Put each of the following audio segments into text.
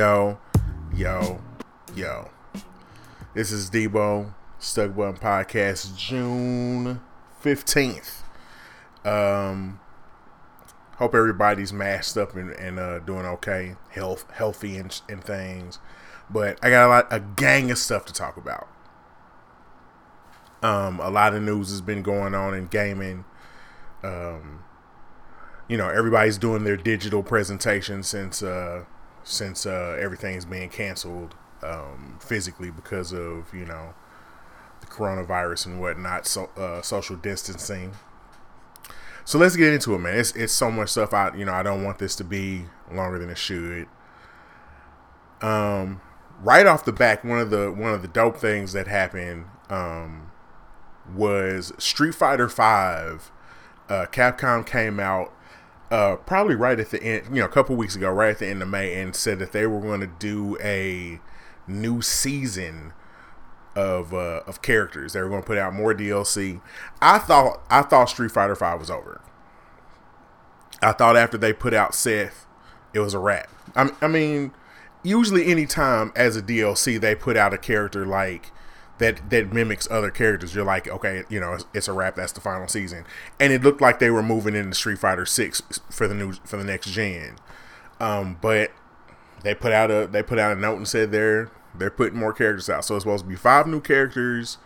Yo, yo, yo. This is Debo, Stuck Button Podcast, June 15th. Um, hope everybody's masked up and, and uh, doing okay, health, healthy and, and things. But I got a lot, a gang of stuff to talk about. Um, a lot of news has been going on in gaming. Um, you know, everybody's doing their digital presentation since uh, since uh, everything's being canceled um, physically because of you know the coronavirus and whatnot, so uh, social distancing. So let's get into it, man. It's it's so much stuff. I you know I don't want this to be longer than it should. Um, right off the back, one of the one of the dope things that happened um, was Street Fighter Five. Uh, Capcom came out uh, probably right at the end, you know, a couple weeks ago, right at the end of May, and said that they were going to do a new season of uh, of characters. They were going to put out more DLC. I thought I thought Street Fighter Five was over. I thought after they put out Seth, it was a wrap. I, I mean, usually anytime as a DLC they put out a character like that that mimics other characters, you're like, okay, you know, it's, it's, a wrap. That's the final season, and it looked like they were moving into Street Fighter Six for the new for the next gen. Um, but they put out a they put out a note and said they're they're putting more characters out. So it's supposed to be five new characters,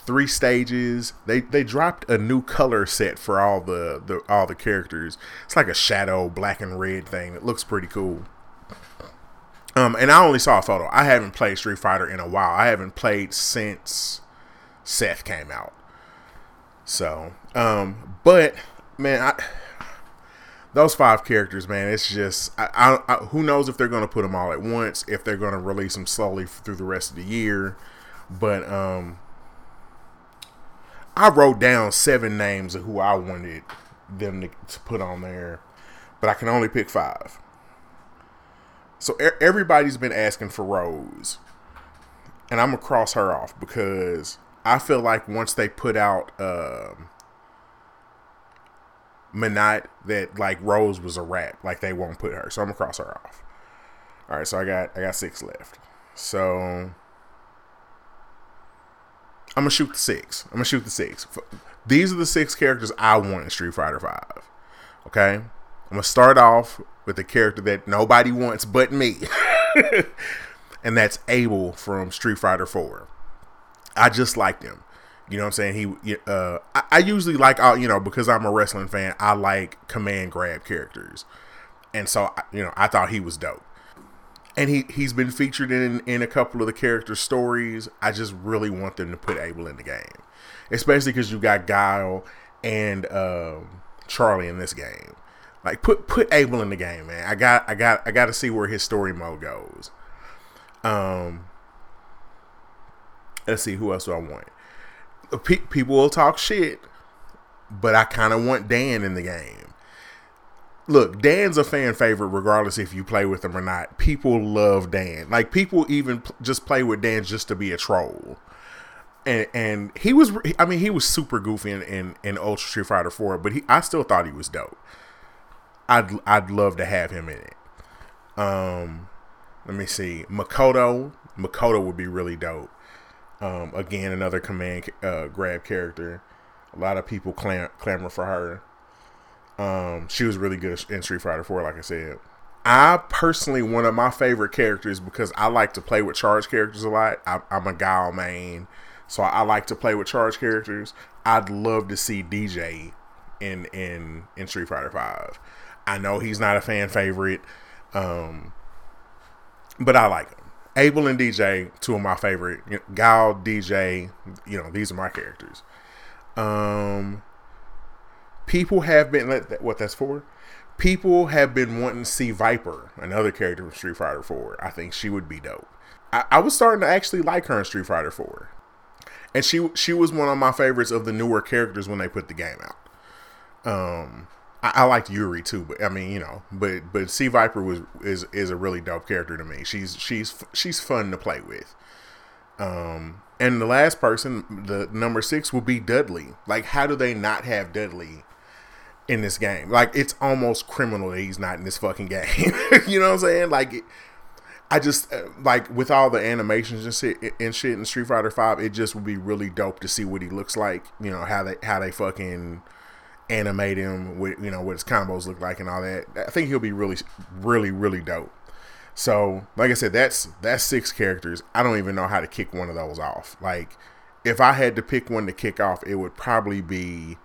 three stages. They they dropped a new color set for all the, the all the characters. It's like a shadow black and red thing. It looks pretty cool. Um, and I only saw a photo. I haven't played Street Fighter in a while. I haven't played since Seth came out. So, um, but man, I, those five characters, man, it's just I, I, I, who knows if they're to put them all at once, if they're to release them slowly through the rest of the year. But um, I wrote down seven names of who I wanted them to, to put on there, but I can only pick five. So everybody's been asking for Rose, and I'm gonna cross her off because I feel like once they put out um, Menat, that like Rose was a wrap. Like they won't put her, so I'm gonna cross her off. All right, so I got I got six left. So I'm gonna shoot the six. I'm gonna shoot the six. These are the six characters I want in Street Fighter Five. Okay, I'm gonna start off with a character that nobody wants but me. and that's Abel from Street Fighter 4. I just liked him. You know what I'm saying? He, uh, I, I usually like, uh, you know, because I'm a wrestling fan, I like command grab characters, and so you know, I thought he was dope. And he he's been featured in in a couple of the character stories. I just really want them to put Abel in the game, especially because you got Guile and um, Charlie in this game. Like put put Abel in the game, man. I got I got I got to see where his story mode goes. Um, let's see who else do I want. Pe- people will talk shit, but I kind of want Dan in the game. Look, Dan's a fan favorite regardless if you play with him or not. People love Dan. Like people even p- just play with Dan just to be a troll. And, and he was, I mean, he was super goofy in, in, in Ultra Street Fighter 4, but he, I still thought he was dope. I'd I'd love to have him in it. Um, let me see, Makoto. Makoto would be really dope. Um, again, another command uh, grab character. A lot of people clam- clamor for her. Um, she was really good in Street Fighter 4, like I said. I personally, one of my favorite characters because I like to play with charge characters a lot. I, am a Guile main, so I like to play with charge characters. I'd love to see DJ in in in Street Fighter Five. I know he's not a fan favorite, um, but I like him. Abel and DJ, two of my favorite. Guile, DJ, you know, these are my characters. Um, people have been what that's for. People have been wanting to see Viper, another character from Street Fighter 4. I think she would be dope. I, I was starting to actually like her in Street Fighter 4, and she she was one of my favorites of the newer characters when they put the game out. Um, I, I liked Juri too, but I mean, you know, but but C Viper was is is a really dope character to me. She's she's she's fun to play with. Um, and the last person, the number six, will be Dudley. Like, how do they not have Dudley in this game? Like, it's almost criminal that he's not in this fucking game. you know what I'm saying? Like, I just uh, like with all the animations and shit and shit in Street Fighter Five, it just would be really dope to see what he looks like. You know how they how they fucking animate him with you know what his combos look like and all that. I think he'll be really, really, really dope. So, like I said, that's that's six characters. I don't even know how to kick one of those off. Like, if I had to pick one to kick off, it would probably be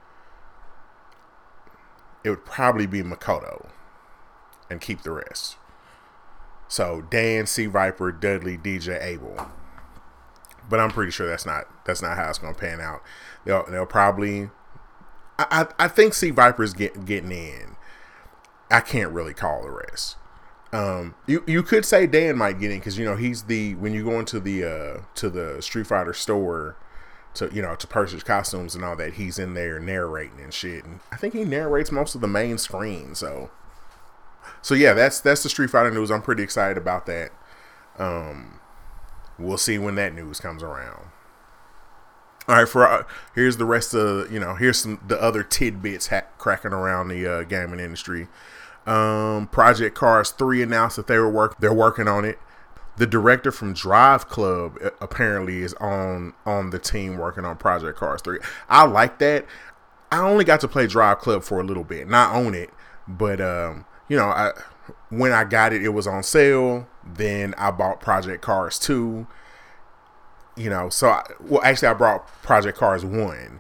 it would probably be Makoto, and keep the rest. So Dan, C Viper, Dudley, DJ, Abel. But I'm pretty sure that's not that's not how it's gonna pan out. They'll they'll probably I, I, think C Viper's get, getting in. I can't really call the rest. Um, you you could say Dan might get in because you know he's the when you go into the uh to the Street Fighter store to you know to purchase costumes and all that he's in there narrating and shit and I think he narrates most of the main screen so so yeah, that's that's the Street Fighter news. I'm pretty excited about that. Um, we'll see when that news comes around. All right, for uh, here's the rest of you know here's some the other tidbits ha- cracking around the uh, gaming industry. Um, Project Cars three announced that they were work they're working on it. The director from Drive Club uh, apparently is on on the team working on Project Cars three. I like that. I only got to play Drive Club for a little bit, not own it, but um, you know, I when I got it, it was on sale. Then I bought Project Cars 2. You know, so I, well, actually, I brought Project Cars 1,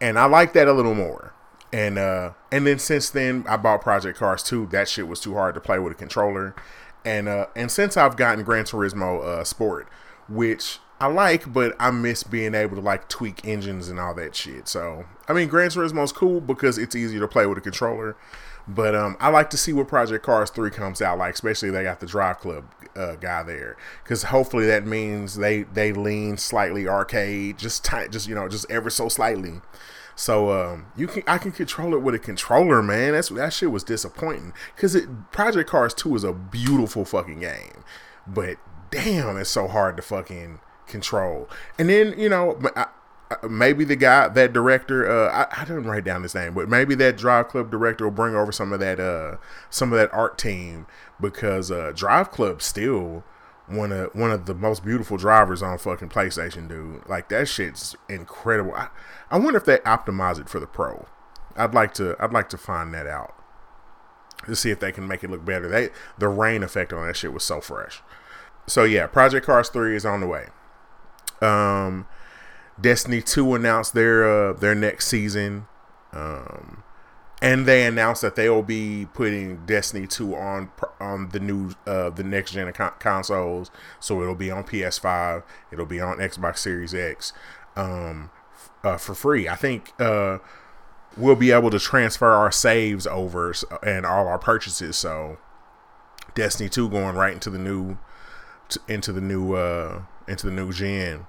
and I like that a little more. And uh, and then since then, I bought Project Cars 2. That shit was too hard to play with a controller. And uh, and since I've gotten Gran Turismo uh, Sport, which I like, but I miss being able to like tweak engines and all that shit. So I mean, Gran Turismo is cool because it's easier to play with a controller. But um, I like to see what Project Cars Three comes out like, especially they got the Drive Club uh, guy there, because hopefully that means they they lean slightly arcade, just tight, just you know, just ever so slightly. So um, you can I can control it with a controller, man. That's that shit was disappointing because it Project Cars Two is a beautiful fucking game, but damn, it's so hard to fucking control. And then you know, I, maybe the guy that director uh, I, I, didn't write down his name but maybe that drive club director will bring over some of that uh some of that art team because uh drive club still one of one of the most beautiful drivers on fucking playstation dude. Like that shit's incredible. I, I wonder if they optimize it for the pro. I'd like to i'd like to find that out to see if they can make it look better. They the rain effect on that shit was so fresh. So yeah project cars 3 is on the way. Um Destiny 2 announced their uh, their next season. Um, and they announced that they will be putting Destiny 2 on on the new uh, the next gen con- consoles. So it'll be on PS5, it'll be on Xbox Series X um, uh, for free. I think uh, we'll be able to transfer our saves over and all our purchases. So Destiny 2 going right into the new into the new uh, into the new gen.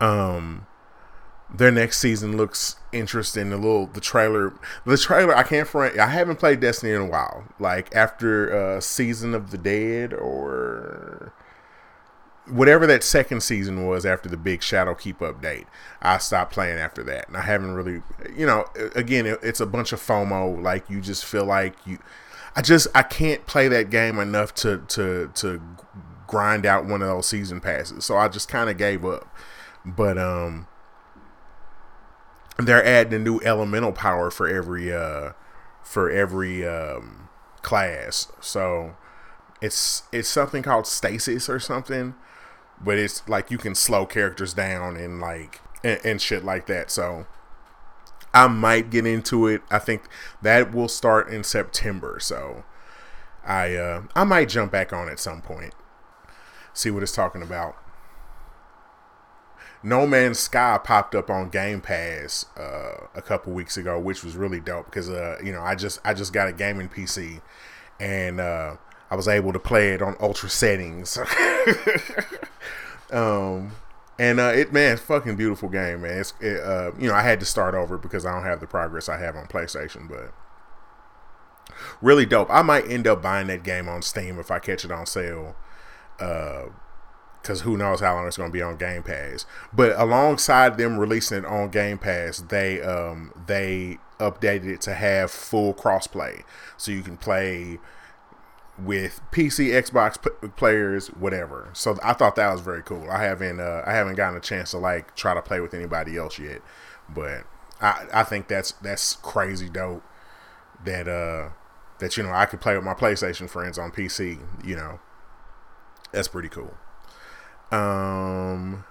Um, their next season looks interesting. The little the trailer, the trailer. I can't front. I haven't played Destiny in a while. Like after uh, Season of the Dead or whatever that second season was after the big Shadowkeep update, I stopped playing after that, and I haven't really. You know, again, it, it's a bunch of FOMO. Like you just feel like you. I just I can't play that game enough to to to grind out one of those season passes. So I just kind of gave up. But um they're adding a new elemental power for every uh for every um class. So it's it's something called stasis or something, but it's like you can slow characters down and like and, and shit like that. So I might get into it. I think that will start in September. So I uh I might jump back on at some point. See what it's talking about. No Man's Sky popped up on Game Pass uh, a couple weeks ago, which was really dope because uh, you know I just I just got a gaming PC and uh, I was able to play it on ultra settings. um, and uh, it man, it's fucking beautiful game, man. It's it, uh, you know I had to start over because I don't have the progress I have on PlayStation, but really dope. I might end up buying that game on Steam if I catch it on sale. Uh, because who knows how long it's going to be on Game Pass. But alongside them releasing it on Game Pass, they um they updated it to have full crossplay, so you can play with PC, Xbox p- players, whatever. So I thought that was very cool. I haven't uh, I haven't gotten a chance to like try to play with anybody else yet, but I I think that's that's crazy dope that uh that you know I could play with my PlayStation friends on PC. You know, that's pretty cool. Um,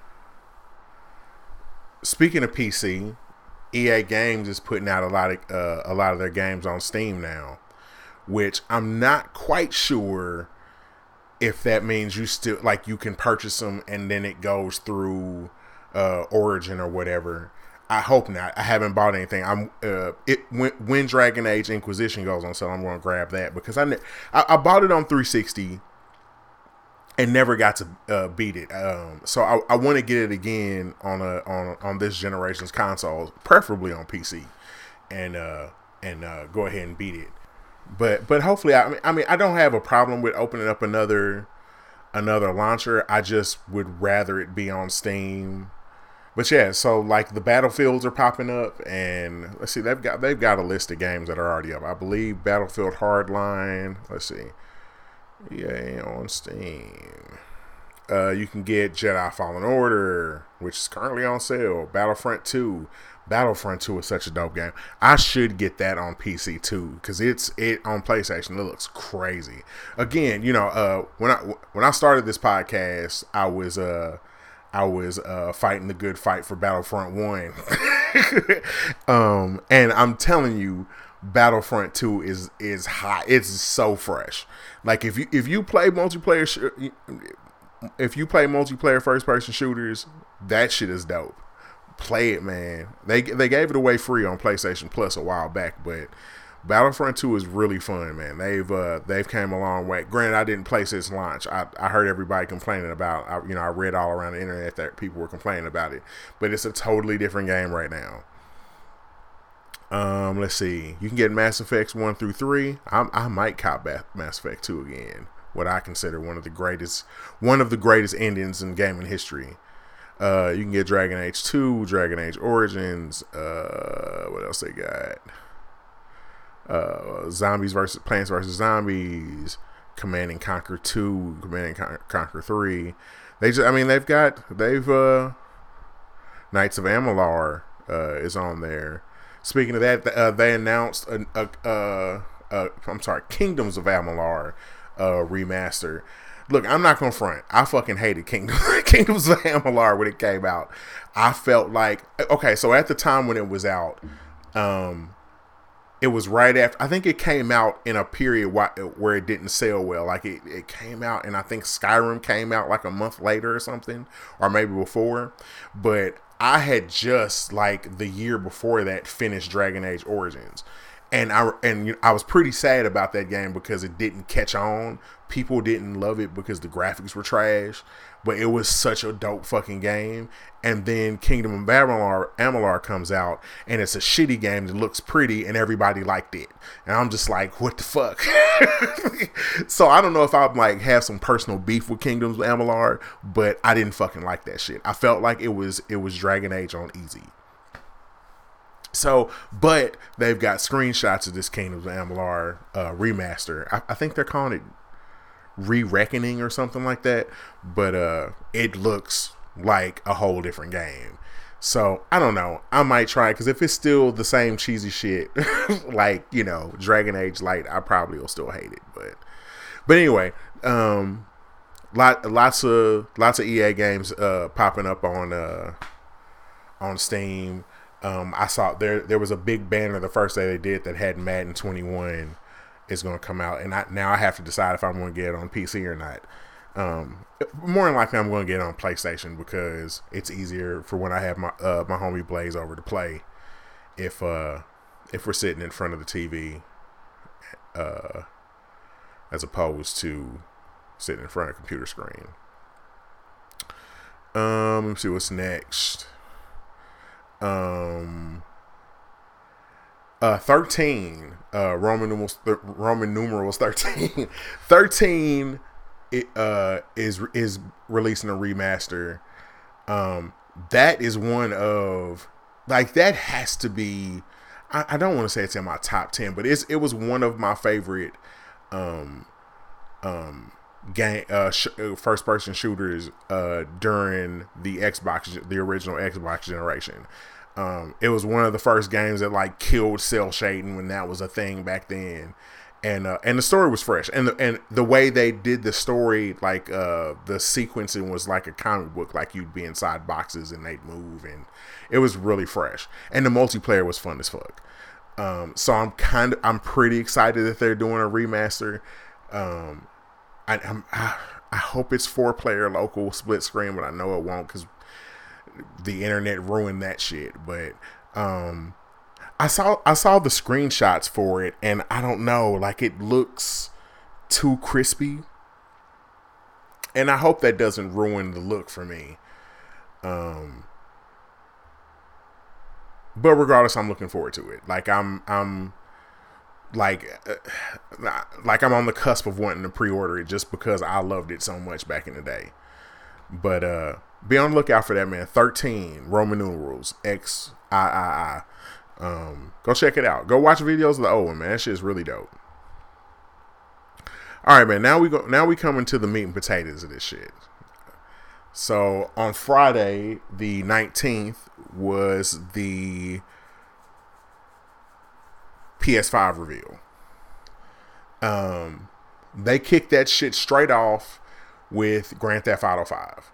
speaking of PC, EA Games is putting out a lot of uh, a lot of their games on Steam now, which I'm not quite sure if that means you still like you can purchase them and then it goes through uh, Origin or whatever. I hope not. I haven't bought anything. I'm uh, it when, when Dragon Age Inquisition goes on sale, I'm going to grab that because I, I, I bought it on 360 and never got to uh, beat it. Um, so I, I want to get it again on a on on this generation's consoles, preferably on PC, and uh, and uh, go ahead and beat it. But but hopefully, I mean, I mean, I don't have a problem with opening up another another launcher. I just would rather it be on Steam but yeah, so like the battlefields are popping up, and let's see, they've got they've got a list of games that are already up. I believe Battlefield Hardline. Let's see, yeah, on Steam. Uh, you can get Jedi Fallen Order, which is currently on sale. Battlefront Two. Battlefront 2 is such a dope game. I should get that on PC too because it's it on PlayStation. It looks crazy. Again, you know, uh, when I when I started this podcast, I was uh I was uh, fighting the good fight for Battlefront One, um, and I'm telling you, Battlefront Two is is hot. It's so fresh. Like if you if you play multiplayer, sh- if you play multiplayer first person shooters, that shit is dope. Play it, man. They they gave it away free on PlayStation Plus a while back, but Battlefront 2 is really fun, man. They've uh, they've came a long way. Granted, I didn't play since launch. I, I heard everybody complaining about. I, you know, I read all around the internet that people were complaining about it, but it's a totally different game right now. Um, let's see. You can get Mass Effects one through three. I, I might cop Mass Effect two again. What I consider one of the greatest, one of the greatest endings in gaming history. Uh, you can get Dragon Age two, Dragon Age Origins. Uh, what else they got? uh, Zombies versus Plants versus Zombies, Command and Conquer Two, Command and Conquer Three. They just, I mean, they've got they've uh, Knights of Amalur uh, is on there. Speaking of that, uh, they announced a, a, a, I'm sorry, Kingdoms of Amalur uh, remaster. Look, I'm not gonna front. I fucking hated Kingdom, Kingdoms of Amalur when it came out. I felt like okay, so at the time when it was out, um, it was right after I think it came out in a period where it didn't sell well. Like it, it came out and I think Skyrim came out like a month later or something, or maybe before. But I had just like the year before that finished Dragon Age Origins. And I and I was pretty sad about that game because it didn't catch on. People didn't love it because the graphics were trash but it was such a dope fucking game. And then Kingdom of Amalur, Amalur comes out, and it's a shitty game that looks pretty, and everybody liked it. And I'm just like, what the fuck? so I don't know if I'm like have some personal beef with Kingdoms of Amalur, but I didn't fucking like that shit. I felt like it was it was Dragon Age on easy. So, but they've got screenshots of this Kingdoms of Amalur uh, remaster. I, I think they're calling it re-reckoning or something like that but uh it looks like a whole different game. So i don't know. I might try because if it's still the same cheesy shit like you know dragon age light i probably will still hate it but but anyway um lot lots of lots of ea games uh popping up on uh on steam. Um i saw there there was a big banner the first day they did that had madden 21 is going to come out, and I, now I have to decide if I'm going to get it on PC or not. Um, more than likely, I'm going to get it on PlayStation because it's easier for when I have my uh, my homie Blaze over to play. If uh, if we're sitting in front of the TV, uh, as opposed to sitting in front of a computer screen. Um, let me see what's next. Um, uh, 13, uh, Roman numerals, th- Roman numerals 13. 13 it, uh, is is releasing a remaster. Um, that is one of like that has to be. I, I don't want to say it's in my top ten, but it's it was one of my favorite um, um, game uh, sh- uh, first person shooters uh, during the Xbox, the original Xbox generation. Um, it was one of the first games that like killed cel shading when that was a thing back then and uh, and the story was fresh, and the and the way they did the story, like uh, the sequencing was like a comic book, like you'd be inside boxes and they'd move, and it was really fresh, and the multiplayer was fun as fuck. Um, so I'm kind of I'm pretty excited that they're doing a remaster. Um, I, I'm, I, I hope it's four player local split screen, but I know it won't because the internet ruined that shit. But um, I saw I saw the screenshots for it, and I don't know, like it looks too crispy, and I hope that doesn't ruin the look for me. Um, but regardless, I'm looking forward to it. Like I'm I'm like uh, like I'm on the cusp of wanting to pre-order it just because I loved it so much back in the day. But uh be on the lookout for that man. 13 Roman numerals X I I I um, go check it out. Go watch videos of the old one, man. That shit is really dope. All right, man. Now we go. Now we come into the meat and potatoes of this shit. So on Friday, the nineteenth, was the PS5 reveal. Um, they kicked that shit straight off with Grand Theft Auto Five.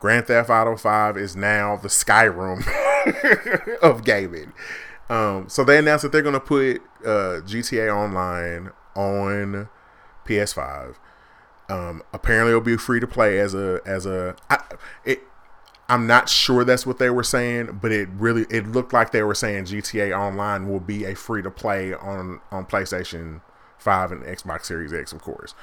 Grand Theft Auto 5 is now the Skyrim of gaming. Um, so they announced that they're going to put uh, GTA Online on PS5. Um, apparently, it'll be free to play as a as a. I, it, I'm not sure that's what they were saying, but it really it looked like they were saying GTA Online will be a free to play on on PlayStation Five and Xbox Series X, of course.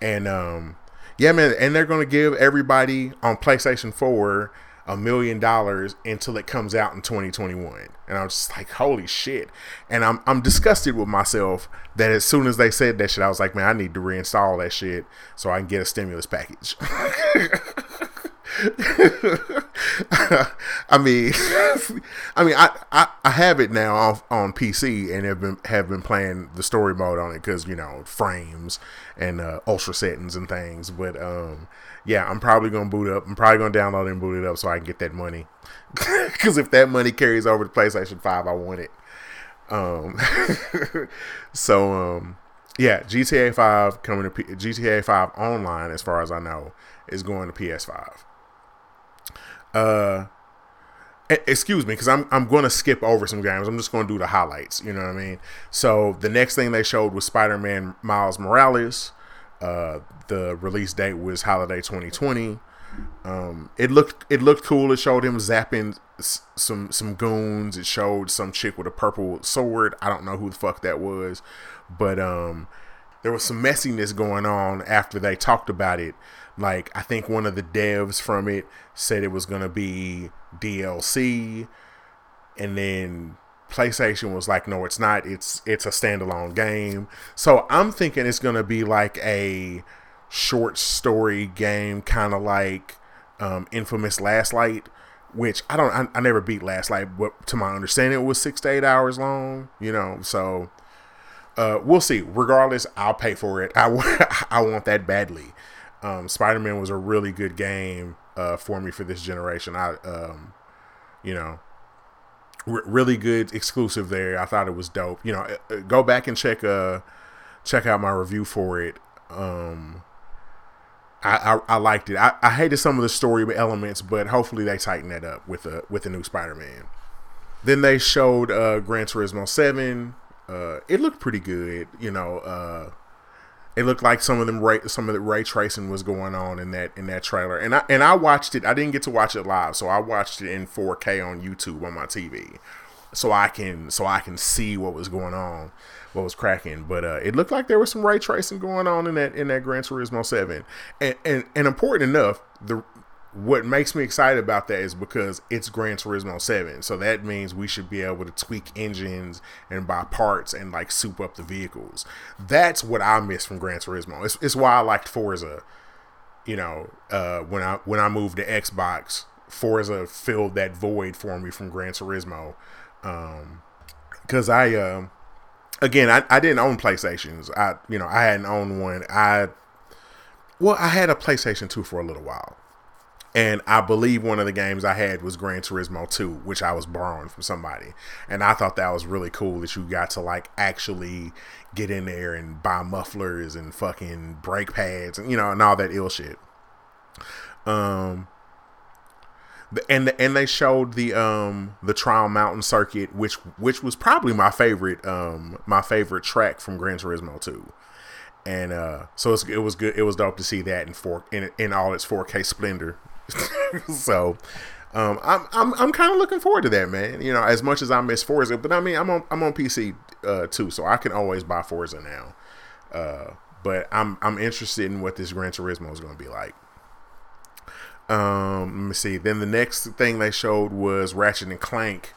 And um, yeah, man, and they're going to give everybody on PlayStation 4 a million dollars until it comes out in 2021. And I'm just like, holy shit. And I'm I'm disgusted with myself that as soon as they said that shit, I was like, man, I need to reinstall that shit so I can get a stimulus package. I mean, I mean, I, I, I have it now on, on PC and have been have been playing the story mode on it because you know frames and uh, ultra settings and things. But um, yeah, I'm probably gonna boot up. I'm probably gonna download and boot it up so I can get that money. Because if that money carries over to PlayStation Five, I want it. Um, so um, yeah, GTA Five coming to P- GTA Five online, as far as I know, is going to PS5 uh excuse me because i'm i'm going to skip over some games. I'm just going to do the highlights you know what i mean? So the next thing they showed was spider-man miles morales uh the release date was holiday 2020 um it looked it looked cool. It showed him zapping some some goons. It showed some chick with a purple sword. I don't know who the fuck that was but um there was some messiness going on after they talked about it like I think one of the devs from it said it was gonna be DLC, and then PlayStation was like, no, it's not. It's it's a standalone game. So I'm thinking it's gonna be like a short story game, kind of like um, Infamous Last Light, which I don't. I, I, never beat Last Light, but to my understanding, it was six to eight hours long. You know, so uh, we'll see. Regardless, I'll pay for it. I I want that badly um, Spider Man was a really good game uh, for me for this generation. I, um, you know, really good exclusive there. I thought it was dope. You know, uh, uh, go back and check uh check out my review for it. Um, I, I, I liked it. I, I hated some of the story elements, but hopefully they tighten that up with a with the new Spider Man. Then they showed uh, Gran Turismo Seven. Uh, it looked pretty good. You know, uh, it looked like some of them some of the ray tracing was going on in that in that trailer. And I and I watched it. I didn't get to watch it live, so I watched it in 4K on YouTube on my TV, so I can so I can see what was going on, what was cracking. But uh, it looked like there was some ray tracing going on in that in that Gran Turismo Seven, and and, and important enough, the what makes me excited about that is because it's Gran Turismo 7. So that means we should be able to tweak engines and buy parts and like soup up the vehicles. That's what I miss from Gran Turismo. It's, it's why I liked Forza. You know, uh, when I when I moved to Xbox, Forza filled that void for me from Gran Turismo. Um, because I, uh, again, I, I didn't own PlayStations. I, you know, I hadn't owned one. I well, I had a PlayStation 2 for a little while. And I believe one of the games I had was Gran Turismo 2, which I was borrowing from somebody. And I thought that was really cool that you got to like actually get in there and buy mufflers and fucking brake pads and you know and all that ill shit. Um and and they showed the um the Trial Mountain circuit which which was probably my favorite um my favorite track from Gran Turismo 2 and uh, so it was good. It was dope to see that in four in in all its 4K splendor. so um, I'm I'm I'm kind of looking forward to that, man. You know, as much as I miss Forza, but I mean, I'm on I'm on PC uh, too, so I can always buy Forza now. Uh, but I'm I'm interested in what this Gran Turismo is going to be like. Um, let me see. Then the next thing they showed was Ratchet and Clank.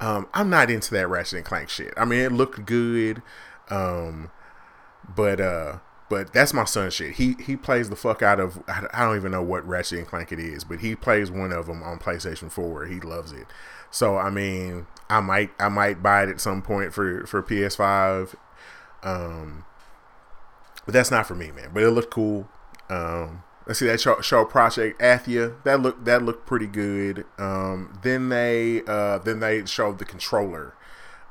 Um, I'm not into that Ratchet and Clank shit. I mean, it looked good. Um, but uh, but that's my son shit. He he plays the fuck out of I don't even know what Ratchet and Clank it is, but he plays one of them on PlayStation 4. He loves it. So I mean, I might I might buy it at some point for for PS5. Um, but that's not for me, man. But it looked cool. Um, let's see that show, show Project Athia. That looked that looked pretty good. Um, then they uh, then they showed the controller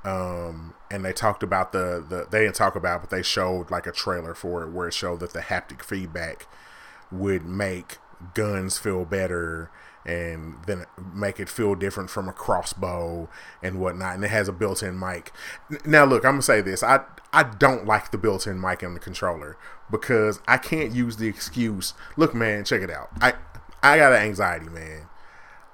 um, and they talked about the, the they didn't talk about but they showed like a trailer for it where it showed that the haptic feedback would make guns feel better and then make it feel different from a crossbow and whatnot. And it has a built-in mic. Now look i'm gonna say this. I i don't like the built-in mic in the controller because i can't use the excuse look man check it out. I i got an anxiety man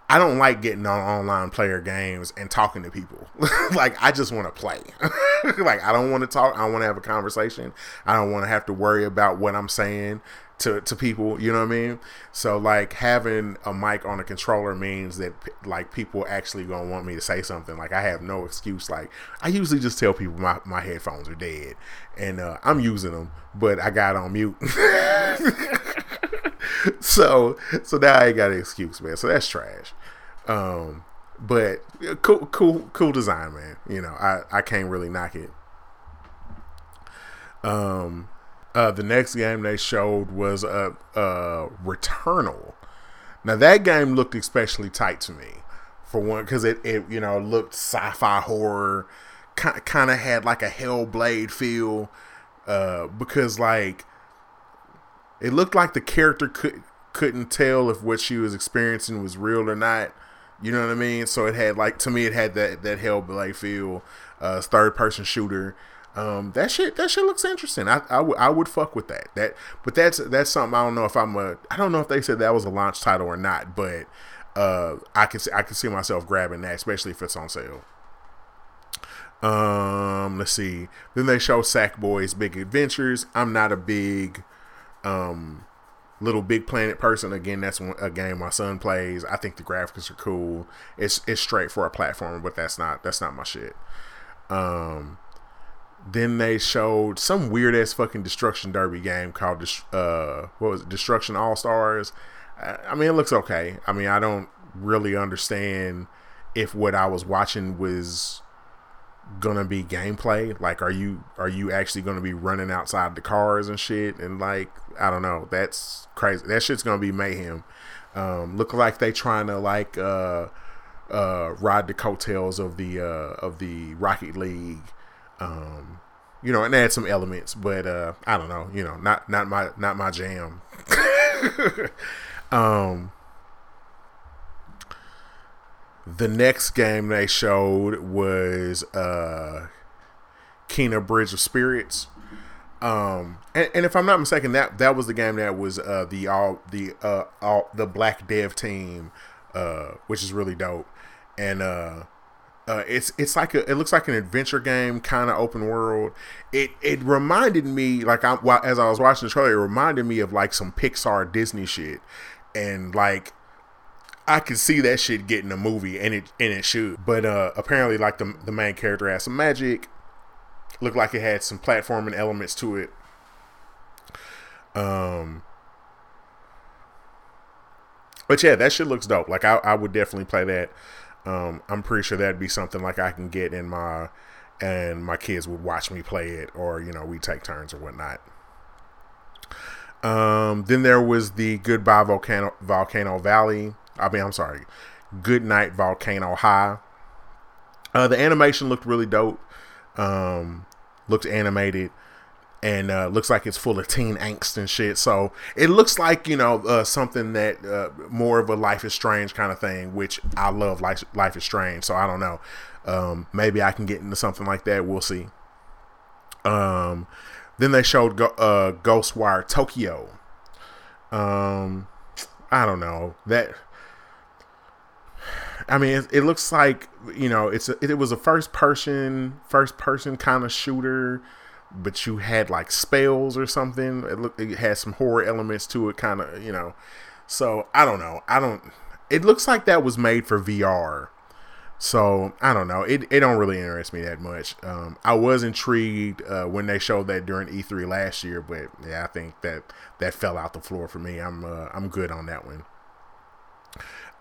I don't like getting on online player games and talking to people. like I just want to play. like I don't want to talk. I want to have a conversation. I don't want to have to worry about what I'm saying to to people. You know what I mean? So like having a mic on a controller means that like people actually gonna want me to say something. Like I have no excuse. Like I usually just tell people my my headphones are dead, and uh, I'm using them, but I got on mute. so so now I ain't got an excuse, man. So that's trash. Um, but cool, cool, cool design, man. You know, I I can't really knock it. Um, uh, the next game they showed was a uh, uh, Returnal. Now that game looked especially tight to me, for one, because it, it you know looked sci-fi horror, kind kind of had like a Hellblade feel, uh, because like it looked like the character could couldn't tell if what she was experiencing was real or not. You know what I mean? So it had like to me, it had that that Hellblade feel, uh, third person shooter. Um, that shit, that shit looks interesting. I, I, w- I would fuck with that. That, but that's that's something I don't know if I'm a. I don't know if they said that was a launch title or not, but uh, I can see I can see myself grabbing that, especially if it's on sale. Um, let's see. Then they show Sackboy's Big Adventures. I'm not a big um, Little Big Planet person. Again, that's a game my son plays. I think the graphics are cool. It's it's straight for a platformer, but that's not that's not my shit. Um, then they showed some weird ass fucking destruction derby game called uh what was it destruction all stars i mean it looks okay i mean i don't really understand if what i was watching was gonna be gameplay? Like are you are you actually gonna be running outside the cars and shit? And like i don't know. That's crazy. That shit's gonna be mayhem. Um look like they trying to like uh uh ride the coattails of the uh of the rocket league. Um you know and add some elements but uh i don't know. You know not not my not my jam. Um the next game they showed was uh Kena Bridge of Spirits. Um, and, and, if I'm not mistaken, that that was the game that was uh, the all the uh, all the black dev team, uh, which is really dope. And uh, uh, it's it's like a it looks like an adventure game, kind of open world. It it reminded me like I while, as I was watching the trailer, it reminded me of like some Pixar Disney shit, and like I could see that shit getting a movie, and it and it should. But uh, apparently, like the the main character has some magic. Looked like it had some platforming elements to it. Um, but yeah, that shit looks dope. Like I, I would definitely play that. Um, I'm pretty sure that'd be something like I can get in my, and my kids would watch me play it, or you know we take turns or whatnot. Um, then there was the Goodbye Volcano Volcano Valley. I mean, I'm sorry, Good Night Volcano High. Uh, the animation looked really dope. Um, looked animated and uh, looks like it's full of teen angst and shit. So it looks like you know uh, something that uh, more of a Life is Strange kind of thing, which I love. Life Life is Strange. So I don't know. Um, maybe I can get into something like that. We'll see. Um, then they showed Go- uh, Ghostwire Tokyo. Um, I don't know that. I mean, it, it, looks like you know it's a, it was a first person first person kind of shooter but you had like spells or something. It looked it had some horror elements to it, kind of you know. So I don't know. I don't. It looks like that was made for VR. So I don't know. It it don't really interest me that much. Um, I was intrigued uh, when they showed that during E3 last year, but yeah, I think that that fell out the floor for me. I'm uh, I'm good on that one.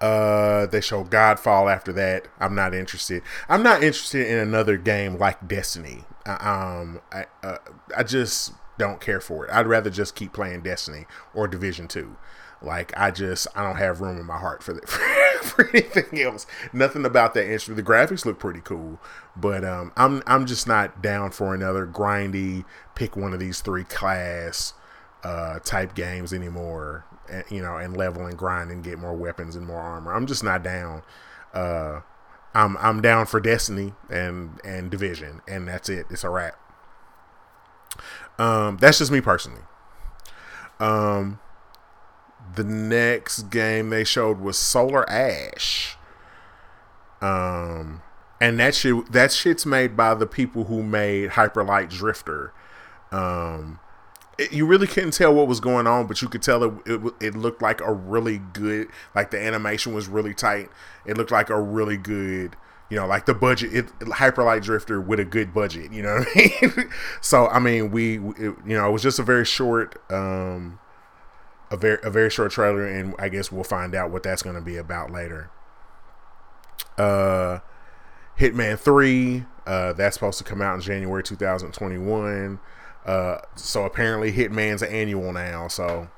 Uh, they show Godfall after that. I'm not interested. I'm not interested in another game like Destiny. Um, I uh, I just don't care for it. I'd rather just keep playing Destiny or Division Two. Like I just I don't have room in my heart for for anything else. Nothing about that interesting. The graphics look pretty cool, but um, I'm I'm just not down for another grindy pick one of these three class uh, type games anymore you know, and level and grind and get more weapons and more armor. I'm just not down. Uh, I'm I'm down for Destiny and and Division, and that's it. It's a wrap. Um, that's just me personally. Um, the next game they showed was Solar Ash. Um, and that shit that shit's made by the people who made Hyper Light Drifter. Um, it, you really couldn't tell what was going on, but you could tell it, it, it looked like a really good, like the animation was really tight. It looked like a really good, you know, like the budget, it, Hyperlight Drifter with a good budget, you know what I mean? so, I mean, we, it, you know, it was just a very short, um, a very, a very short trailer, and I guess we'll find out what that's going to be about later. Uh, Hitman 3, uh, that's supposed to come out in January 2021. Uh, so apparently Hitman's an annual now, so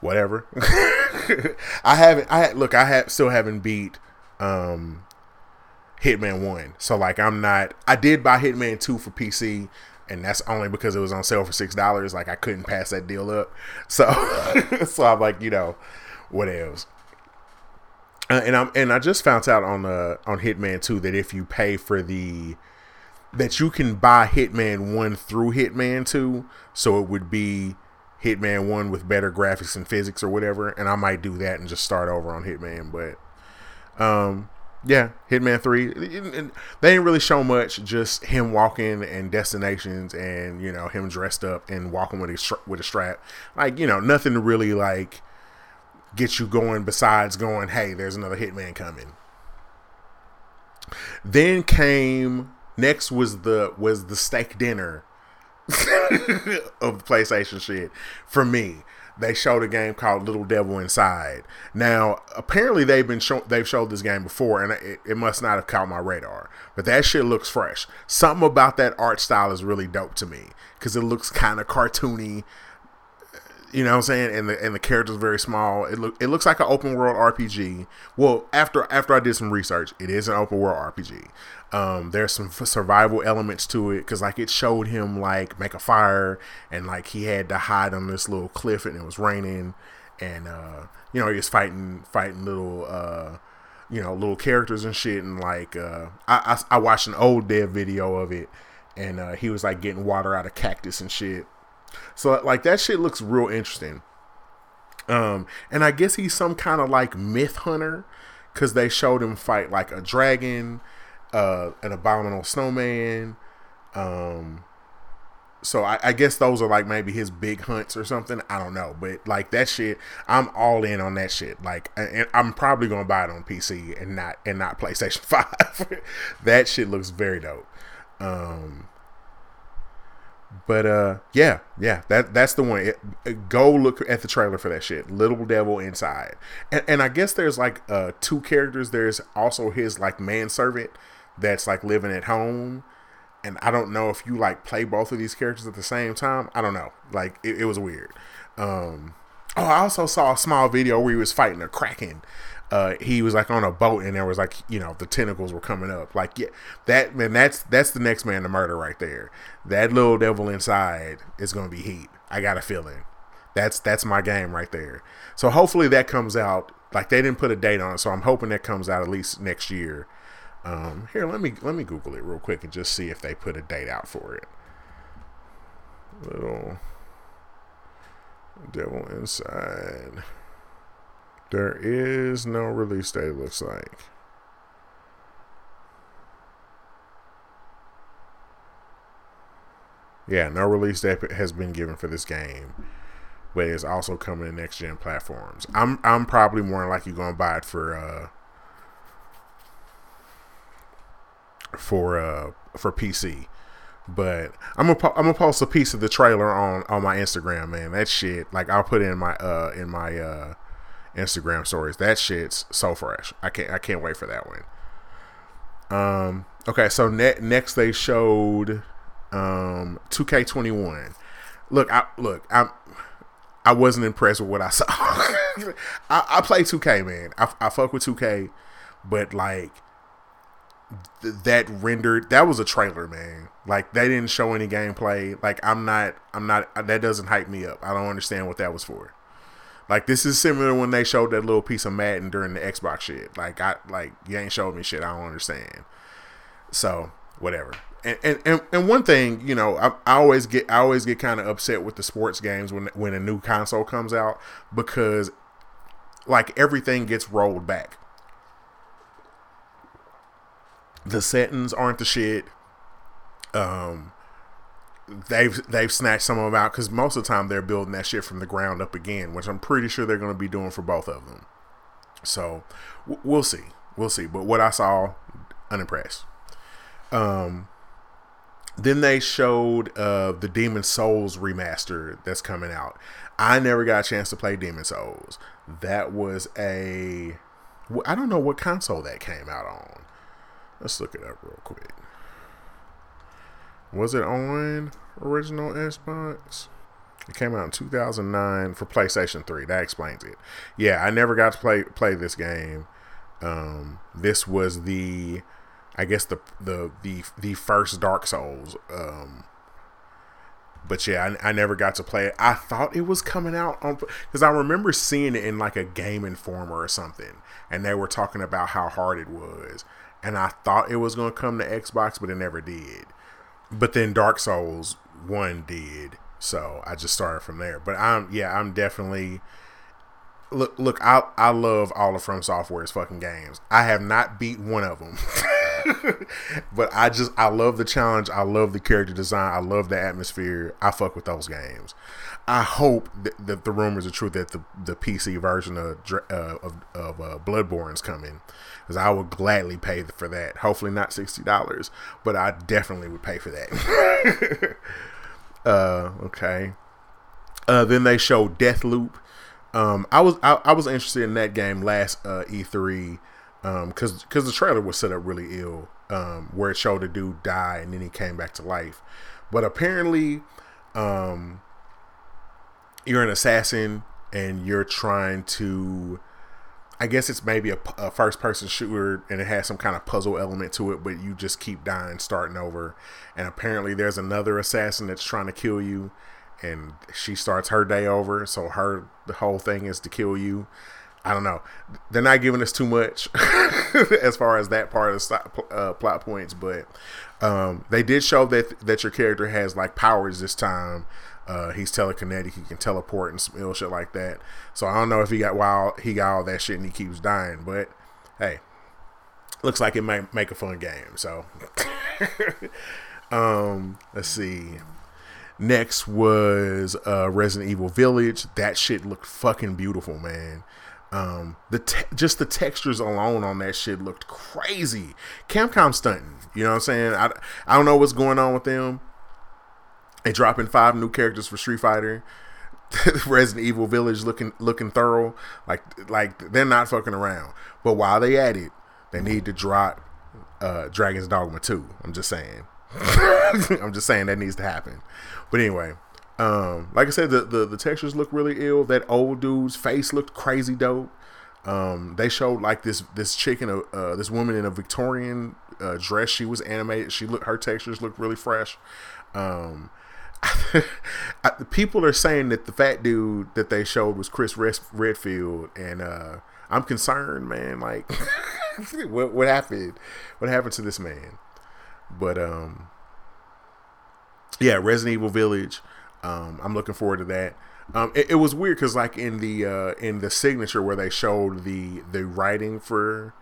whatever. I haven't I look, I have still haven't beat um Hitman 1. So like I'm not I did buy Hitman 2 for PC and that's only because it was on sale for six dollars. Like I couldn't pass that deal up, so so I'm like, you know, what else? Uh, and I'm and I just found out on uh on Hitman 2 that if you pay for the that you can buy Hitman 1 through Hitman 2. So it would be Hitman 1 with better graphics and physics or whatever. And I might do that and just start over on Hitman. But um, yeah, Hitman 3. They didn't really show much, just him walking and destinations and, you know, him dressed up and walking with a, with a strap. Like, you know, nothing to really like get you going besides going, hey, there's another Hitman coming. Then came next was the was the steak dinner of the PlayStation shit for me. They showed a game called Little Devil Inside. Now, apparently they've been show- they've showed this game before, and it, it must not have caught my radar. But that shit looks fresh. Something about that art style is really dope to me because it looks kind of cartoony you know what I'm saying? And the and the characters very small. It look it looks like an open world RPG. Well, after after I did some research, it is an open world RPG. Um, there's some survival elements to it because like it showed him like make a fire and like he had to hide on this little cliff and it was raining and uh, you know he was fighting fighting little uh, you know little characters and shit and like uh, I, I, I watched an old dev video of it and uh, he was like getting water out of cactus and shit so like that shit looks real interesting. Um, and I guess he's some kind of like myth hunter because they showed him fight like a dragon, uh, an abominable snowman. Um, so I, I, guess those are like maybe his big hunts or something. I don't know, but like that shit, I'm all in on that shit. Like, and I'm probably gonna buy it on PC and not and not PlayStation Five. that shit looks very dope. Um, but uh, yeah, yeah, that that's the one. It, it, go look at the trailer for that shit. Little Devil Inside, and, and I guess there's like uh two characters. There's also his like manservant that's like living at home, and I don't know if you like play both of these characters at the same time. I don't know. Like it, it was weird. Um, oh, I also saw a small video where he was fighting a kraken. Uh, he was like on a boat and there was like you know the tentacles were coming up. Like yeah, that man, that's that's the next man to murder right there. That little devil inside is gonna be heat. I got a feeling. That's that's my game right there. So hopefully that comes out. Like they didn't put a date on it, so I'm hoping that comes out at least next year. Um, here, let me let me Google it real quick and just see if they put a date out for it. Little devil inside. There is no release date. Looks like. Yeah, no release date has been given for this game but it's also coming to next gen platforms. I'm I'm probably more likely going to buy it for uh for uh for PC. But I'm gonna I'm gonna post a piece of the trailer on on my Instagram, man. That shit, like I'll put it in my uh in my uh Instagram stories. That shit's so fresh. I can't I can't wait for that one. Um. Okay, so ne- next they showed um 2K21. Look, I look. I'm I wasn't impressed with what I saw. I, I, play 2K, man. I, I fuck with 2K, but like th- that rendered that was a trailer, man. Like they didn't show any gameplay. Like I'm not, I'm not. Uh, that doesn't hype me up. I don't understand what that was for. Like this is similar when they showed that little piece of Madden during the Xbox shit. Like I like you ain't showed me shit. I don't understand. So whatever and, and, and one thing, you know, I, I always get I always get kind of upset with the sports games when when a new console comes out because like everything gets rolled back. The settings aren't the shit. Um, they've they've snatched some of them out because most of the time they're building that shit from the ground up again, which I'm pretty sure they're going to be doing for both of them. So w- we'll see, we'll see. But what I saw, unimpressed. Um, then they showed uh, the Demon Souls remaster that's coming out. I never got a chance to play Demon Souls. That was a I don't know what console that came out on. Let's look it up real quick. Was it on original Xbox? It came out in 2009 for PlayStation 3. That explains it. Yeah, I never got to play play this game. Um, this was the I guess the the the the first Dark Souls. Um, but yeah, I, I, never got to play it. I thought it was coming out on because I remember seeing it in like a Game Informer or something, and they were talking about how hard it was, and I thought it was going to come to Xbox, but it never did. But then Dark Souls one did, so I just started from there. But I'm yeah, I'm definitely look look. I I love all of From Software's fucking games. I have not beat one of them. but I just I love the challenge. I love the character design. I love the atmosphere. I fuck with those games. I hope that, that the rumors are true that the the PC version of uh, of, of uh, Bloodborne is coming, because I would gladly pay for that. Hopefully not sixty dollars, but I definitely would pay for that. uh, okay. Uh, then they show Deathloop. Um, I was I, I was interested in that game last uh, E3 because um, because the trailer was set up really ill, um, where it showed a dude die and then he came back to life. But apparently, um, you're an assassin and you're trying to. I guess it's maybe a, a first person shooter and it has some kind of puzzle element to it, but you just keep dying, starting over. And apparently, there's another assassin that's trying to kill you, and she starts her day over. So her the whole thing is to kill you. I don't know. They're not giving us too much as far as that part of uh, plot points, but um, they did show that that your character has like powers this time. Uh, he's telekinetic. He can teleport and some ill shit like that. So I don't know if he got while he got all that shit and he keeps dying, but hey, looks like it might make a fun game. So um, let's see. Next was uh, Resident Evil Village. That shit looked fucking beautiful, man. Um, the te- just the textures alone on that shit looked crazy. Capcom stunting, you know what I'm saying? I, I don't know what's going on with them. They dropping five new characters for Street Fighter. Resident Evil Village looking looking thorough. Like like they're not fucking around. But while they at it, they need to drop uh, Dragon's Dogma 2. I'm just saying. I'm just saying that needs to happen. But anyway, Um, like I said, the, the the textures look really ill. That old dude's face looked crazy dope. Um, they showed like this this chick in a uh, this woman in a Victorian uh, dress. She was animated. She looked her textures looked really fresh. Um, I, people are saying that the fat dude that they showed was Chris Redfield, and uh, I'm concerned, man. Like, what what happened? What happened to this man? But um, yeah, Resident Evil Village. Um, I'm looking forward to that. Um, it, it was weird because like in the uh, in the signature where they showed the the writing for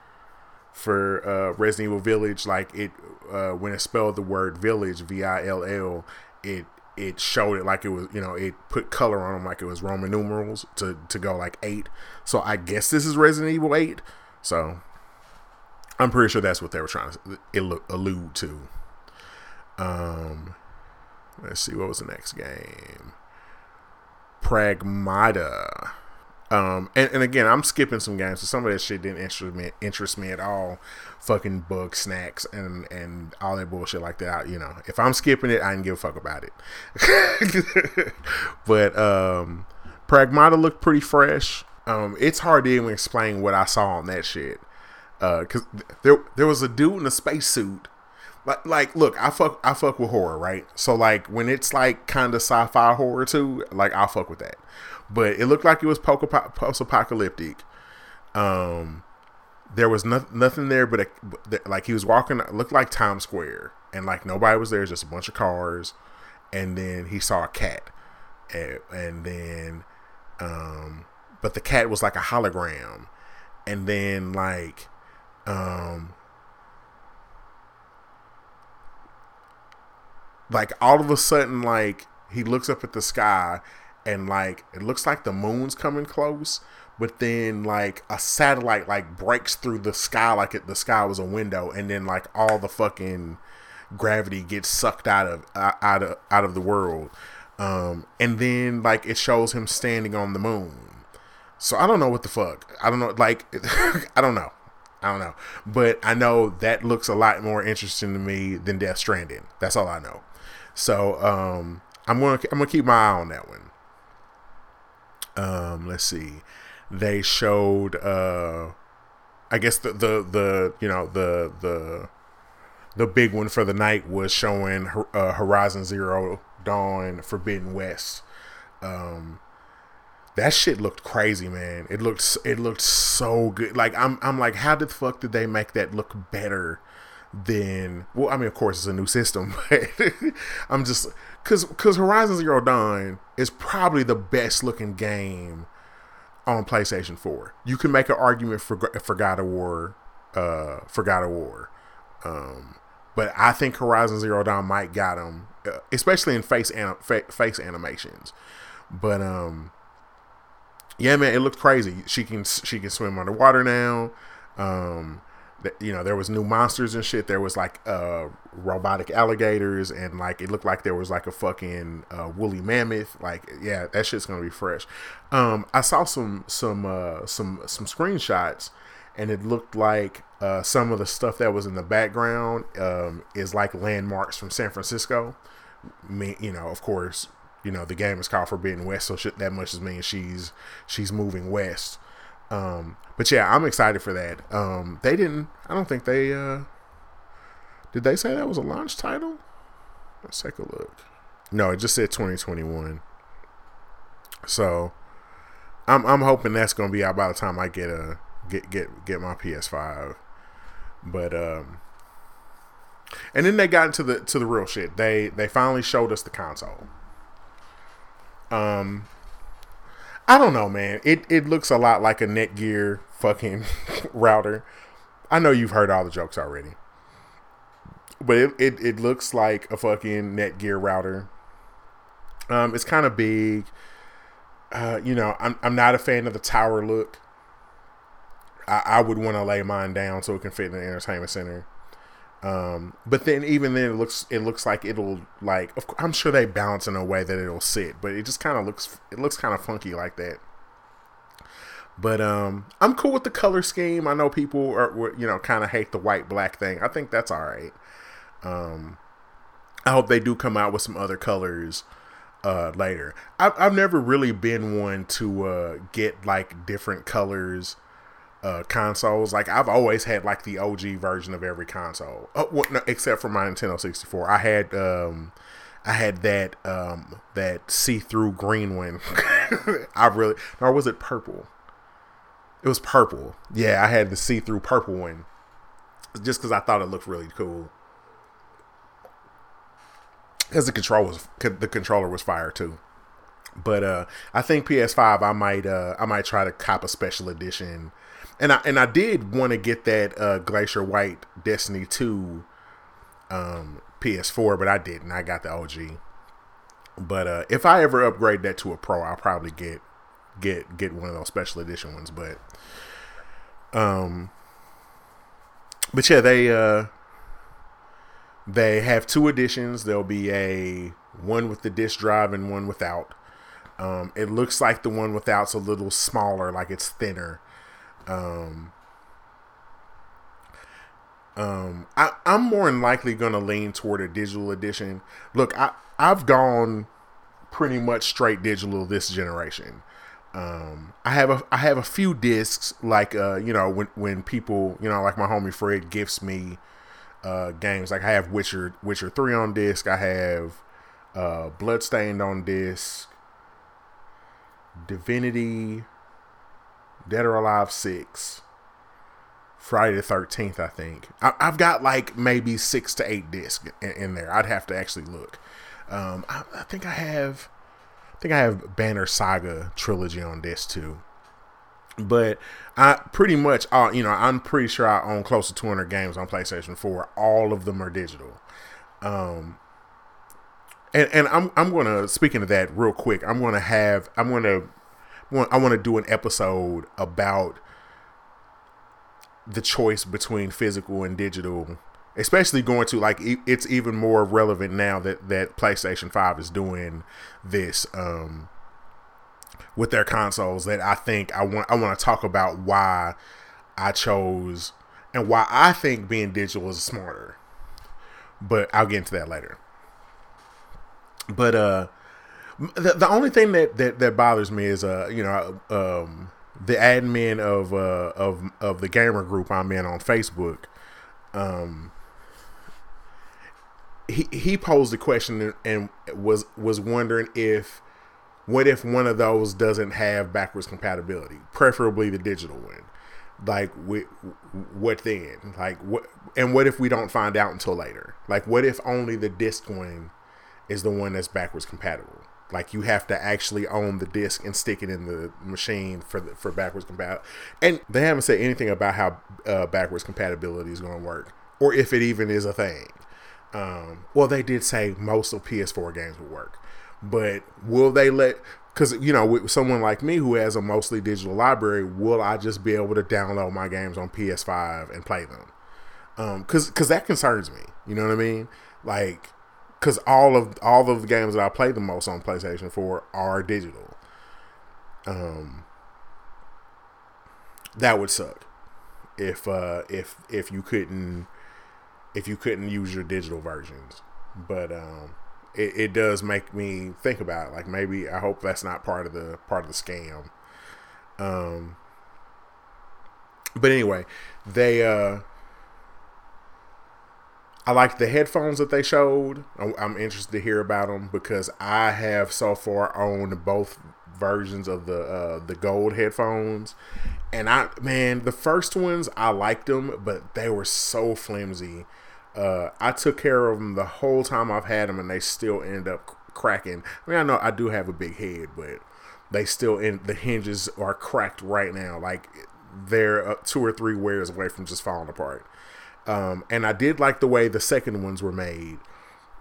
for uh, Resident Evil Village, like it uh, when it spelled the word village V I L L, it it showed it like it was you know it put color on them like it was Roman numerals to to go like eight. So I guess this is Resident Evil Eight. So I'm pretty sure that's what they were trying to allude to. Um, let's see what was the next game. Pragmata. Um, and, and again, I'm skipping some games, so some of that shit didn't interest me interest me at all. Fucking Bugsnax and and all that bullshit like that. You know, if I'm skipping it, I didn't give a fuck about it. but um, Pragmata looked pretty fresh. Um, it's hard to even explain what I saw on that shit. Uh, cause there there was a dude in a spacesuit. Like, like, look, I fuck, I fuck with horror, right? So, like, when it's like kind of sci-fi horror too, like, I'll fuck with that. But it looked like it was post-apocalyptic. Um, there was no, nothing there, but a, like he was walking, looked like Times Square, and like nobody was there, just a bunch of cars, and then he saw a cat, and, and then, um, but the cat was like a hologram, and then like, um, like all of a sudden, like he looks up at the sky and like it looks like the moon's coming close but then like a satellite like breaks through the sky like it, the sky was a window and then like all the fucking gravity gets sucked out of uh, out of out of the world. Um and then like it shows him standing on the moon. So i don't know what the fuck. I don't know like i don't know. I don't know. But i know that looks a lot more interesting to me than death stranding. That's all i know so um i'm gonna i'm gonna keep my eye on that one um, let's see, they showed uh, I guess the the the you know the the the big one for the night was showing uh, Horizon Zero Dawn Forbidden West. Um, that shit looked crazy, man. It looked it looked so good. Like I'm I'm like, how the fuck did they make that look better than? Well, I mean, of course it's a new system, but I'm just because because Horizon Zero Dawn is probably the best looking game on PlayStation 4. You can make an argument for for God of War, uh, for God of War, um, but I think Horizon Zero Dawn might got him, uh, especially in face anim- face animations. But um, yeah, man, it looked crazy. She can she can swim underwater now. Um, you know there was new monsters and shit. There was like uh robotic alligators and like it looked like there was like a fucking uh, woolly mammoth. Like yeah that shit's gonna be fresh. Um i saw some some uh some some screenshots and it looked like uh some of the stuff that was in the background um is like landmarks from san francisco. Me you know of course you know the game is called forbidden west so shit that much means she's she's moving west um, but yeah, I'm excited for that. Um, they didn't. I don't think they. Uh, did they say that was a launch title? Let's take a look. No, it just said 2021. So, I'm I'm hoping that's gonna be out by the time I get a get get get my PS5. But um, and then they got into the to the real shit. They they finally showed us the console. Um, I don't know, man. It it looks a lot like a Netgear fucking router. I know you've heard all the jokes already. But it, it, it looks like a fucking Netgear router. Um, it's kind of big. Uh, you know, I'm I'm not a fan of the tower look. I, I would want to lay mine down so it can fit in the entertainment center. Um, but then even then it looks it looks like it'll like I'm sure they balance in a way that it'll sit, but it just kind of looks it looks kind of funky like that. But um, I'm cool with the color scheme. I know people are you know kind of hate the white black thing. I think that's all right. Um, I hope they do come out with some other colors. uh, later. I've, I've never really been one to uh, get like different colors uh, consoles. Like I've always had like the OG version of every console, oh, well, no, except for my Nintendo 64. I had um, I had that um, that see through green one. I really, or was it purple? It was purple. Yeah, I had the see through purple one, just because I thought it looked really cool. Because the control was the controller was fire too. But uh, I think PS5 I might uh, I might try to cop a special edition and I and I did want to get that uh, Glacier White Destiny Two um, PS4, but I didn't. I got the OG. But uh, if I ever upgrade that to a Pro, I'll probably get get get one of those special edition ones. But um, but yeah, they uh, they have two editions. There'll be a one with the disc drive and one without. Um, it looks like the one without's a little smaller, like it's thinner. Um, um, I, I'm more than likely to lean toward a digital edition. Look, I, I've gone pretty much straight digital this generation. Um, I have a I have a few discs like uh, you know when when people you know like my homie Fred gifts me uh, games like I have Witcher Witcher three on disc. I have uh, Bloodstained on disc. Divinity Dead or Alive 6, Friday the 13th, I think. I, have got like maybe six to eight discs in, in there. I'd have to actually look. Um, I, I, think I have, I think I have Banner Saga trilogy on disc too. But I pretty much, uh, you know, I'm pretty sure I own close to 200 games on PlayStation 4. All of them are digital. Um, and, and I'm I'm gonna speaking of that real quick. I'm gonna have I'm gonna I want to do an episode about the choice between physical and digital, especially going to like it's even more relevant now that that PlayStation 5 is doing this um with their consoles that I think I want I want to talk about why I chose and why I think being digital is smarter. But I'll get into that later. But uh the, the only thing that, that, that bothers me is uh you know um the admin of uh of of the gamer group I'm in on Facebook um he he posed a question and was was wondering if what if one of those doesn't have backwards compatibility preferably the digital one? Like what what then? Like what and what if we don't find out until later? Like what if only the disc one is the one that's backwards compatible like you have to actually own the disc and stick it in the machine for the, for backwards compatibility. And they haven't said anything about how uh, backwards compatibility is going to work, or if it even is a thing. Um, well, they did say most of PS4 games will work, but will they let? Because you know, with someone like me who has a mostly digital library, will I just be able to download my games on PS5 and play them? Because um, because that concerns me. You know what I mean? Like because all of all of the games that I play the most on PlayStation 4 are digital. Um, that would suck if uh, if if you couldn't if you couldn't use your digital versions. But um, it, it does make me think about it. Like maybe I hope that's not part of the part of the scam. Um, but anyway, they uh I like the headphones that they showed. I'm interested to hear about them because I have so far owned both versions of the uh, the gold headphones, and I man, the first ones I liked them, but they were so flimsy. Uh, I took care of them the whole time I've had them, and they still end up cracking. I mean, I know I do have a big head, but they still in the hinges are cracked right now. Like they're uh, two or three wears away from just falling apart. Um, and I did like the way the second ones were made,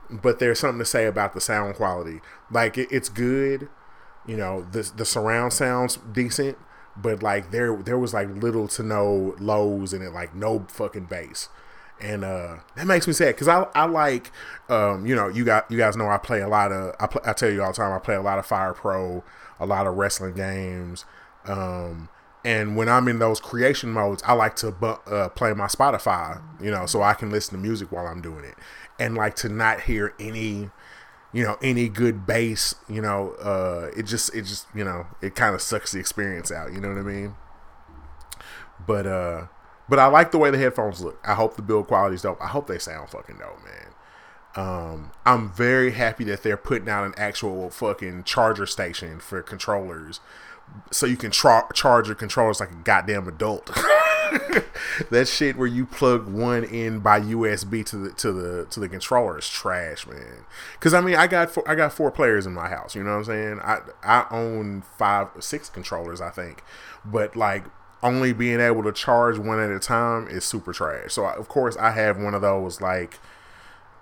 but there's something to say about the sound quality. Like it, it's good, you know. The the surround sounds decent, but like there there was like little to no lows in it, like no fucking bass, and uh, that makes me sad because I I like um, you know you got you guys know I play a lot of I, play, I tell you all the time I play a lot of Fire Pro, a lot of wrestling games. Um, and when I'm in those creation modes, I like to uh, play my Spotify, you know, so I can listen to music while I'm doing it, and like to not hear any you know any good bass you know uh it just it just you know it kind of sucks the experience out you know what i mean? But uh but i like the way the headphones look. I hope the build quality's dope. I hope they sound fucking dope man um i'm very happy that they're putting out an actual fucking charger station for controllers so you can tra- charge your controllers like a goddamn adult that shit where you plug one in by USB to the to the to the controller is trash, man. Because I mean, I got four, I got four players in my house. You know what I'm saying? I I own five six controllers, I think, but like only being able to charge one at a time is super trash. So of course I have one of those like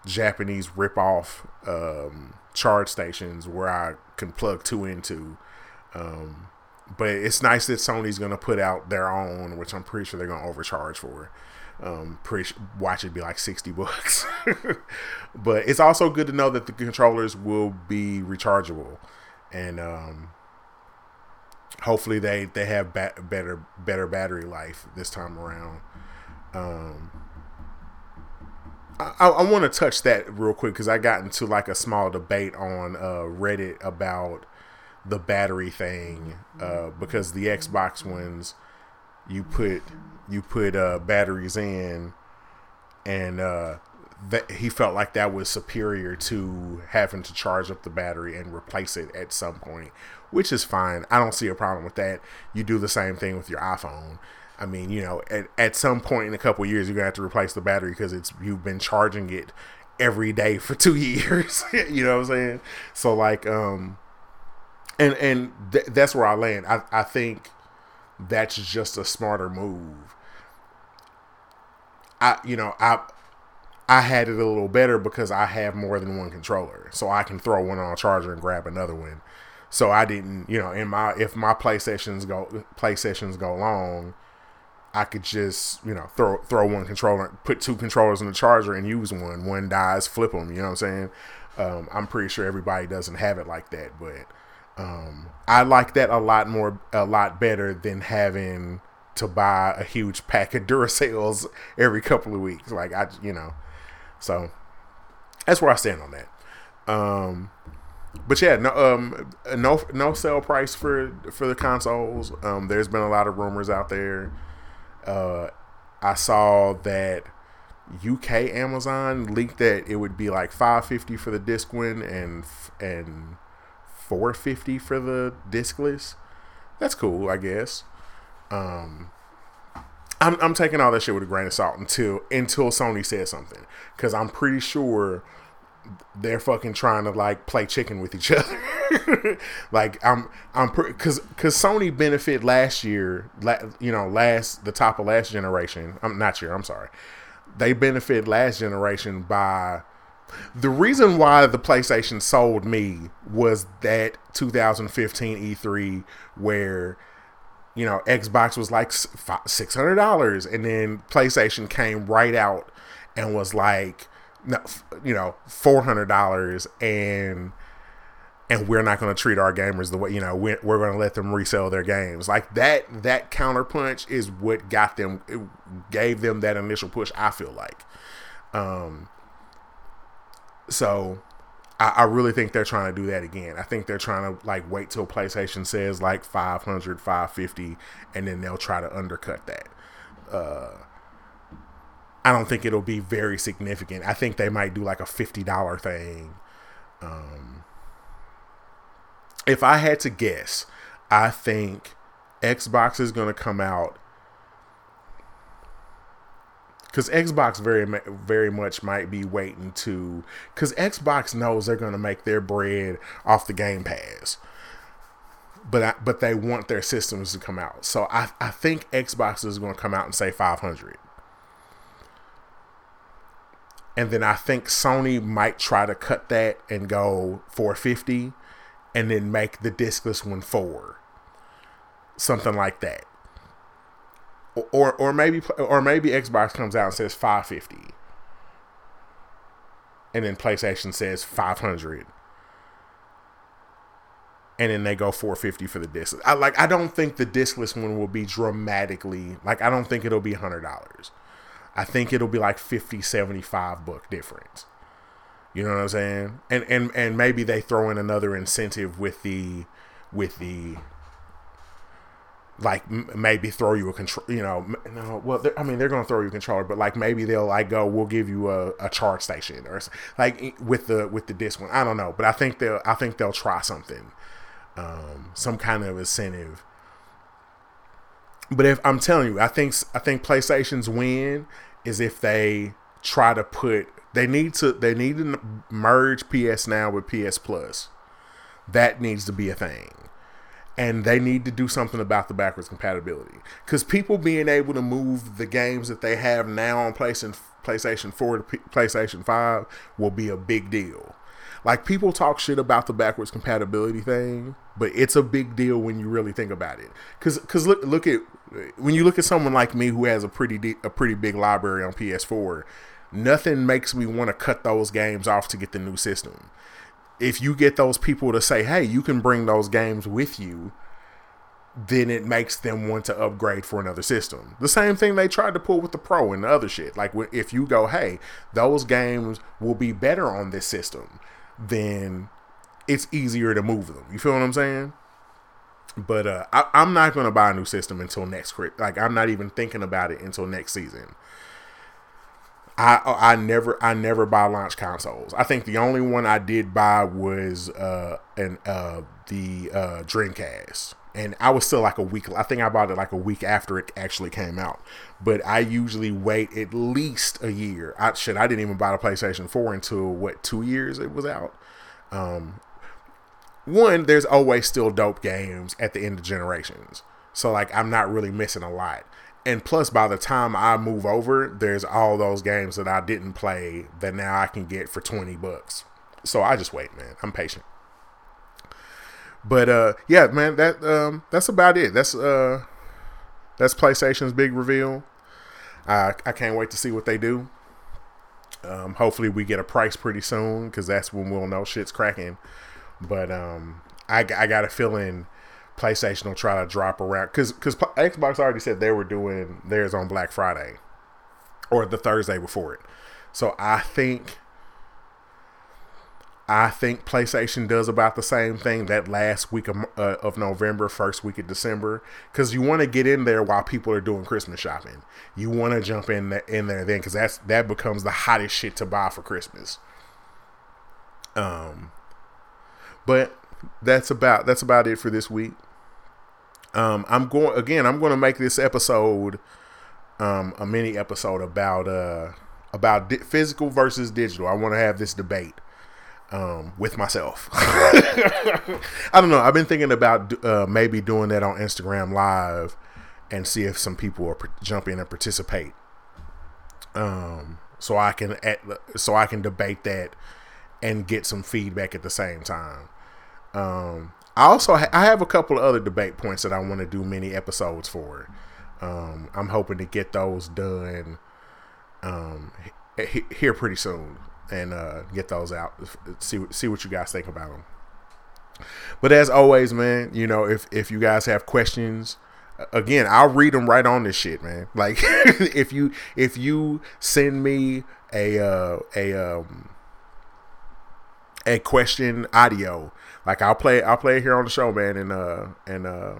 Japanese rip off um, charge stations where I can plug two into. Um, but it's nice that Sony's going to put out their own, which I'm pretty sure they're going to overcharge for. Um, pretty watch it be like 60 bucks. but it's also good to know that the controllers will be rechargeable, and um, hopefully they they have ba- better better battery life this time around. Um, I, I want to touch that real quick because I got into like a small debate on uh, Reddit about the battery thing uh, because the Xbox ones you put you put uh, batteries in and uh, that he felt like that was superior to having to charge up the battery and replace it at some point, which is fine. I don't see a problem with that. You do the same thing with your iPhone. I mean, you know, at, at some point in a couple years, you're gonna have to replace the battery because it's you've been charging it every day for two years. you know what I'm saying? So like, um, and and th- that's where I land. I I think that's just a smarter move. I you know I I had it a little better because I have more than one controller, so I can throw one on a charger and grab another one. So I didn't, you know, in my if my play sessions go play sessions go long, I could just you know throw throw one controller, put two controllers in the charger and use one. One dies, flip them. You know what I'm saying? Um, I'm pretty sure everybody doesn't have it like that, but um, I like that a lot more, a lot better than having to buy a huge pack of Duracells every couple of weeks. Like I, you know, so that's where I stand on that. Um, but yeah, no, um, no, no sale price for for the consoles. Um, there's been a lot of rumors out there. Uh, I saw that UK Amazon linked that it would be like 550 for the disc one and and 450 for the discless. That's cool, I guess. Um, I'm, I'm taking all that shit with a grain of salt until until Sony says something because I'm pretty sure they're fucking trying to like play chicken with each other. like I'm I'm because because Sony benefit last year, la, you know, last the top of last generation. I'm not year. I'm sorry. They benefit last generation by the reason why the PlayStation sold me was that 2015 E3 where you know Xbox was like six hundred dollars, and then PlayStation came right out and was like, you know, four hundred dollars, and and we're not going to treat our gamers the way you know we're, we're going to let them resell their games like that. That counterpunch is what got them, gave them that initial push. I feel like. Um, so I, I, really think they're trying to do that again. I think they're trying to like wait till PlayStation says like 500, 550, and then they'll try to undercut that. Uh, I don't think it'll be very significant. I think they might do like a fifty dollar thing. Um, if I had to guess, I think Xbox is going to come out because Xbox very very much might be waiting to because Xbox knows they're going to make their bread off the Game Pass, but I, but they want their systems to come out. So I I think Xbox is going to come out and say five hundred, and then I think Sony might try to cut that and go four fifty, and then make the discless one four, something like that or or maybe or maybe Xbox comes out and says 550 and then PlayStation says 500 and then they go 450 for the disc. I like I don't think the discless one will be dramatically like I don't think it'll be $100. I think it'll be like 50 75 book difference. You know what I'm saying? And and and maybe they throw in another incentive with the with the like m- maybe throw you a control. You know, no. Well, I mean, they're gonna throw you a controller, but like maybe they'll like go, we'll give you a, a charge station or like with the with the disc one. I don't know, but I think they'll I think they'll try something, um, some kind of incentive. But if I'm telling you, I think I think PlayStation's win is if they try to put they need to they need to merge PS Now with PS Plus. That needs to be a thing and they need to do something about the backwards compatibility because people being able to move the games that they have now on PlayStation PlayStation 4 to P- PlayStation 5 will be a big deal. Like people talk shit about the backwards compatibility thing, but it's a big deal when you really think about it. Cuz cuz look look at when you look at someone like me who has a pretty a pretty big library on PS4, nothing makes me want to cut those games off to get the new system if you get those people to say, hey, you can bring those games with you, then it makes them want to upgrade for another system. The same thing they tried to pull with the Pro and the other shit. Like if you go, hey, those games will be better on this system, then it's easier to move them. You feel what I'm saying? But uh, I, am not going to buy a new system until next. Like I'm not even thinking about it until next season. I I never I never buy launch consoles. I think the only one I did buy was uh an uh the uh Dreamcast. And I was still like a week I think I bought it like a week after it actually came out. But I usually wait at least a year. I shit I didn't even buy the PlayStation 4 until what 2 years it was out. Um one there's always still dope games at the end of generations. So like I'm not really missing a lot and plus by the time I move over, there's all those games that I didn't play that now I can get for 20 bucks. So I just wait, man. I'm patient. But uh yeah, man, that um that's about it. That's uh that's PlayStation's big reveal. I I can't wait to see what they do. Um hopefully we get a price pretty soon cuz that's when we'll know shit's cracking. But um I I got a feeling PlayStation will try to drop around because because Xbox already said they were doing theirs on Black Friday or the Thursday before it. So I think I think PlayStation does about the same thing that last week of, uh, of November, first week of December, because you want to get in there while people are doing Christmas shopping. You want to jump in there, in there then, because that's that becomes the hottest shit to buy for Christmas. Um, but that's about that's about it for this week. Um, I'm going again. I'm going to make this episode um, a mini episode about uh, about di- physical versus digital. I want to have this debate um, with myself. I don't know. I've been thinking about uh, maybe doing that on Instagram Live and see if some people will jump in and participate. Um, so I can at, so I can debate that and get some feedback at the same time. Um, I also ha- I have a couple of other debate points that I want to do many episodes for. Um, I'm hoping to get those done um, h- here pretty soon and uh, get those out. See see what you guys think about them. But as always, man, you know if if you guys have questions, again, I'll read them right on this shit, man. Like if you if you send me a uh, a um, a question audio like I'll play I'll play it here on the show, man, and uh and uh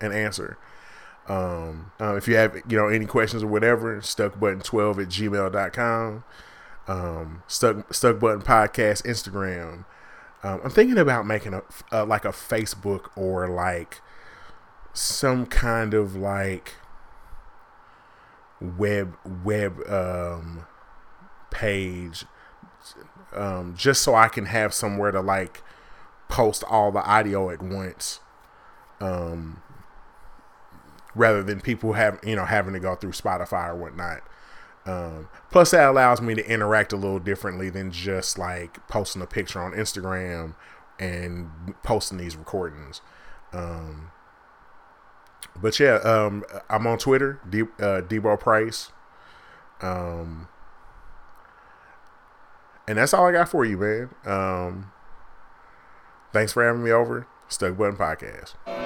and answer. Um, uh, if you have you know any questions or whatever, stuckbutton12 at gmail.com. Um, stuck stuck button podcast Instagram. Um, I'm thinking about making a uh, like a Facebook or like some kind of like web web um page um just so I can have somewhere to like post all the audio at once um, rather than people have you know having to go through spotify or whatnot. Um, plus that allows me to interact a little differently than just like posting a picture on instagram and posting these recordings. Um, but yeah um, i'm on twitter D- uh, debo price. Um, and that's all i got for you man. Um, Thanks for having me over. Stuck Button Podcast.